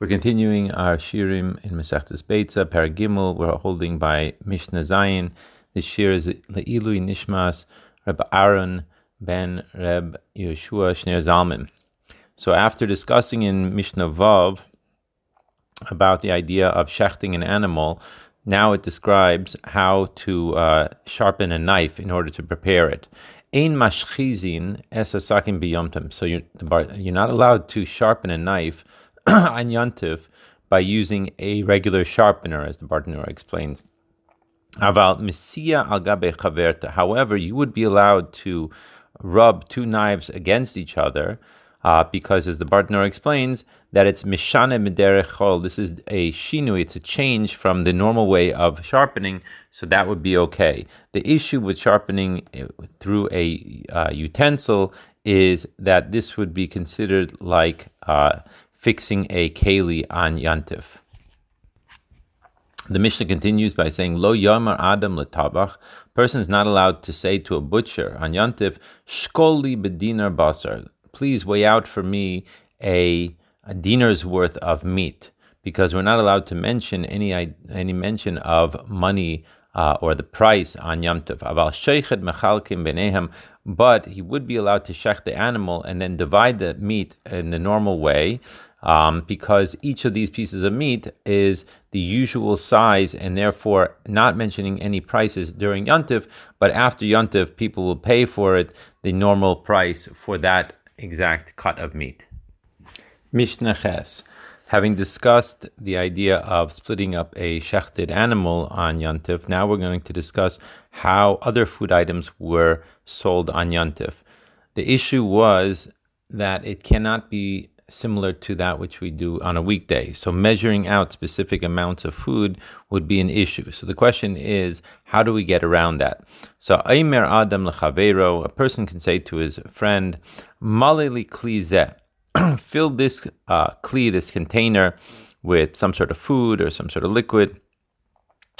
We're continuing our shirim in Masechtas Beitza, Paragimel. We're holding by Mishnah Zayin. This shir is Le'ilui Nishmas Reb Aaron ben Reb Yeshua Shneur Zalman. So after discussing in Mishnah Vav about the idea of shechting an animal, now it describes how to uh, sharpen a knife in order to prepare it. Ein mashchizin esasakim biyomtim. So you're, you're not allowed to sharpen a knife Yantif by using a regular sharpener, as the Bartanura explains. Aval al chaverta. However, you would be allowed to rub two knives against each other, uh, because as the Bartanura explains, that it's mishane miderechol. This is a shinui. It's a change from the normal way of sharpening, so that would be okay. The issue with sharpening uh, through a uh, utensil is that this would be considered like uh, fixing a keli on yantif. The Mishnah continues by saying, Lo yamar adam letabach. Person is not allowed to say to a butcher on yantif, Shkoli bedinar basar. Please weigh out for me a, a dinar's worth of meat, because we're not allowed to mention any any mention of money uh, or the price on Yom Tov. Aval sheichet mechalkim benehem, but he would be allowed to shech the animal and then divide the meat in the normal way um, because each of these pieces of meat is the usual size and therefore not mentioning any prices during Yontif, but after Yontif, people will pay for it the normal price for that exact cut of meat. Mishnah Ches. Having discussed the idea of splitting up a shechted animal on Yontif, now we're going to discuss how other food items were sold on Yontif. The issue was that it cannot be similar to that which we do on a weekday. So measuring out specific amounts of food would be an issue. So the question is, how do we get around that? So Aimer Adam lechavero, a person can say to his friend, Malili klize, fill this uh, this container, with some sort of food or some sort of liquid.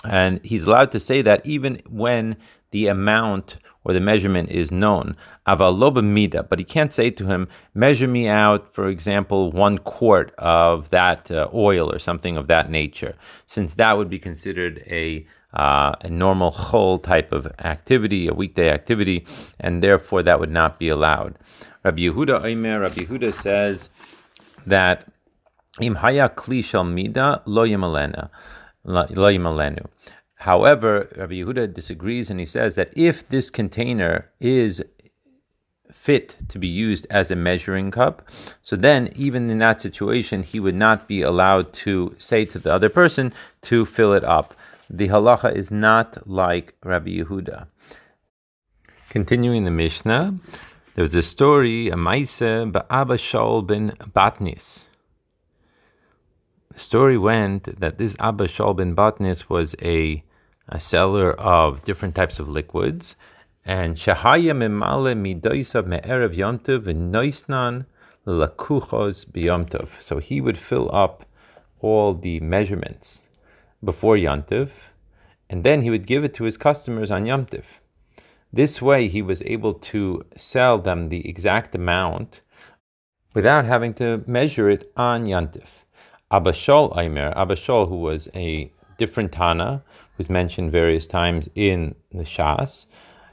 And he's allowed to say that even when the amount or the measurement is known. Aval mida, but he can't say to him, measure me out, for example, one quart of that uh, oil or something of that nature, since that would be considered a uh, a normal chol type of activity, a weekday activity, and therefore that would not be allowed. Rabbi Yehuda Omer, Rabbi Yehuda says that im haya kli shel mida lo yimalenu. However, Rabbi Yehuda disagrees and he says that if this container is fit to be used as a measuring cup, so then even in that situation, he would not be allowed to say to the other person to fill it up. The halacha is not like Rabbi Yehuda. Continuing the Mishnah, there was a story, a maise, Abba Shaul ben Batnis. The story went that this Abba Shaul ben Batnis was a a seller of different types of liquids. And Shahaya Mimale Midoisav Me'erev Yomtov Noisnan Lakuchos Biyomtov. So he would fill up all the measurements before Yomtov, and then he would give it to his customers on Yomtov. This way, he was able to sell them the exact amount without having to measure it on Yantif. Abba Shaul Aimer, Abba Shaul, who was a different Tana, who's mentioned various times in the Shas,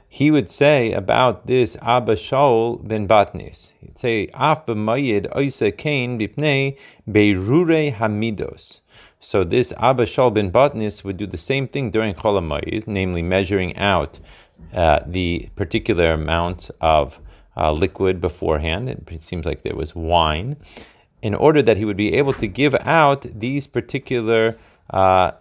he would say about this Abba Shaul ben Batnis. He'd say, Af b'mayid oisa kain bipnei beirure hamidos. So this Abba Shaul ben Batnis would do the same thing during Chol namely measuring out uh, the particular amount of uh, liquid beforehand. It seems like there was wine, in order that he would be able to give out these particular uh,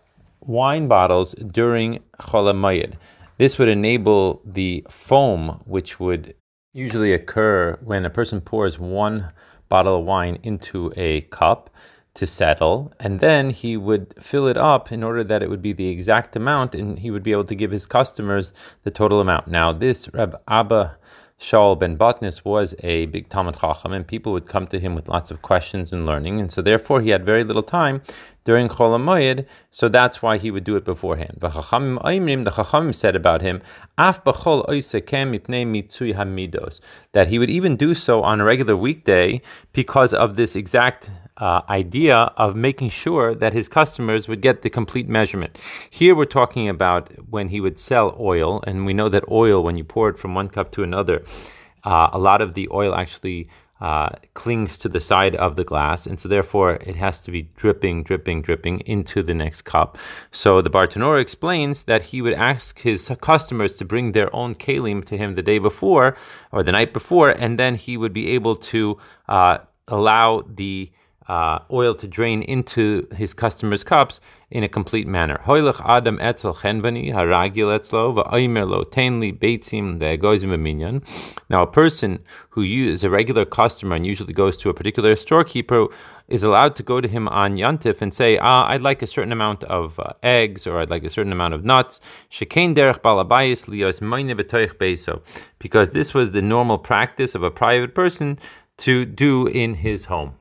wine bottles during Chol Hamoed. This would enable the foam, which would usually occur when a person pours one bottle of wine into a cup to settle, and then he would fill it up in order that it would be the exact amount, and he would be able to give his customers the total amount. Now, this Reb Abba Shaul ben Batnis was a big Talmud Chacham, and people would come to him with lots of questions and learning, and so therefore he had very little time during Chol Hamoed, so that's why he would do it beforehand. The Chachamim said about him, Af that he would even do so on a regular weekday because of this exact uh, idea of making sure that his customers would get the complete measurement. Here we're talking about when he would sell oil, and we know that oil, when you pour it from one cup to another, uh, a lot of the oil actually uh, clings to the side of the glass, and so therefore it has to be dripping, dripping, dripping into the next cup. So the Bartanura explains that he would ask his customers to bring their own kalim to him the day before or the night before, and then he would be able to uh, allow the uh, oil to drain into his customers' cups in a complete manner. adam Now, a person who is a regular customer and usually goes to a particular storekeeper is allowed to go to him on Yantif and say, ah, I'd like a certain amount of uh, eggs or I'd like a certain amount of nuts. Because this was the normal practice of a private person to do in his home.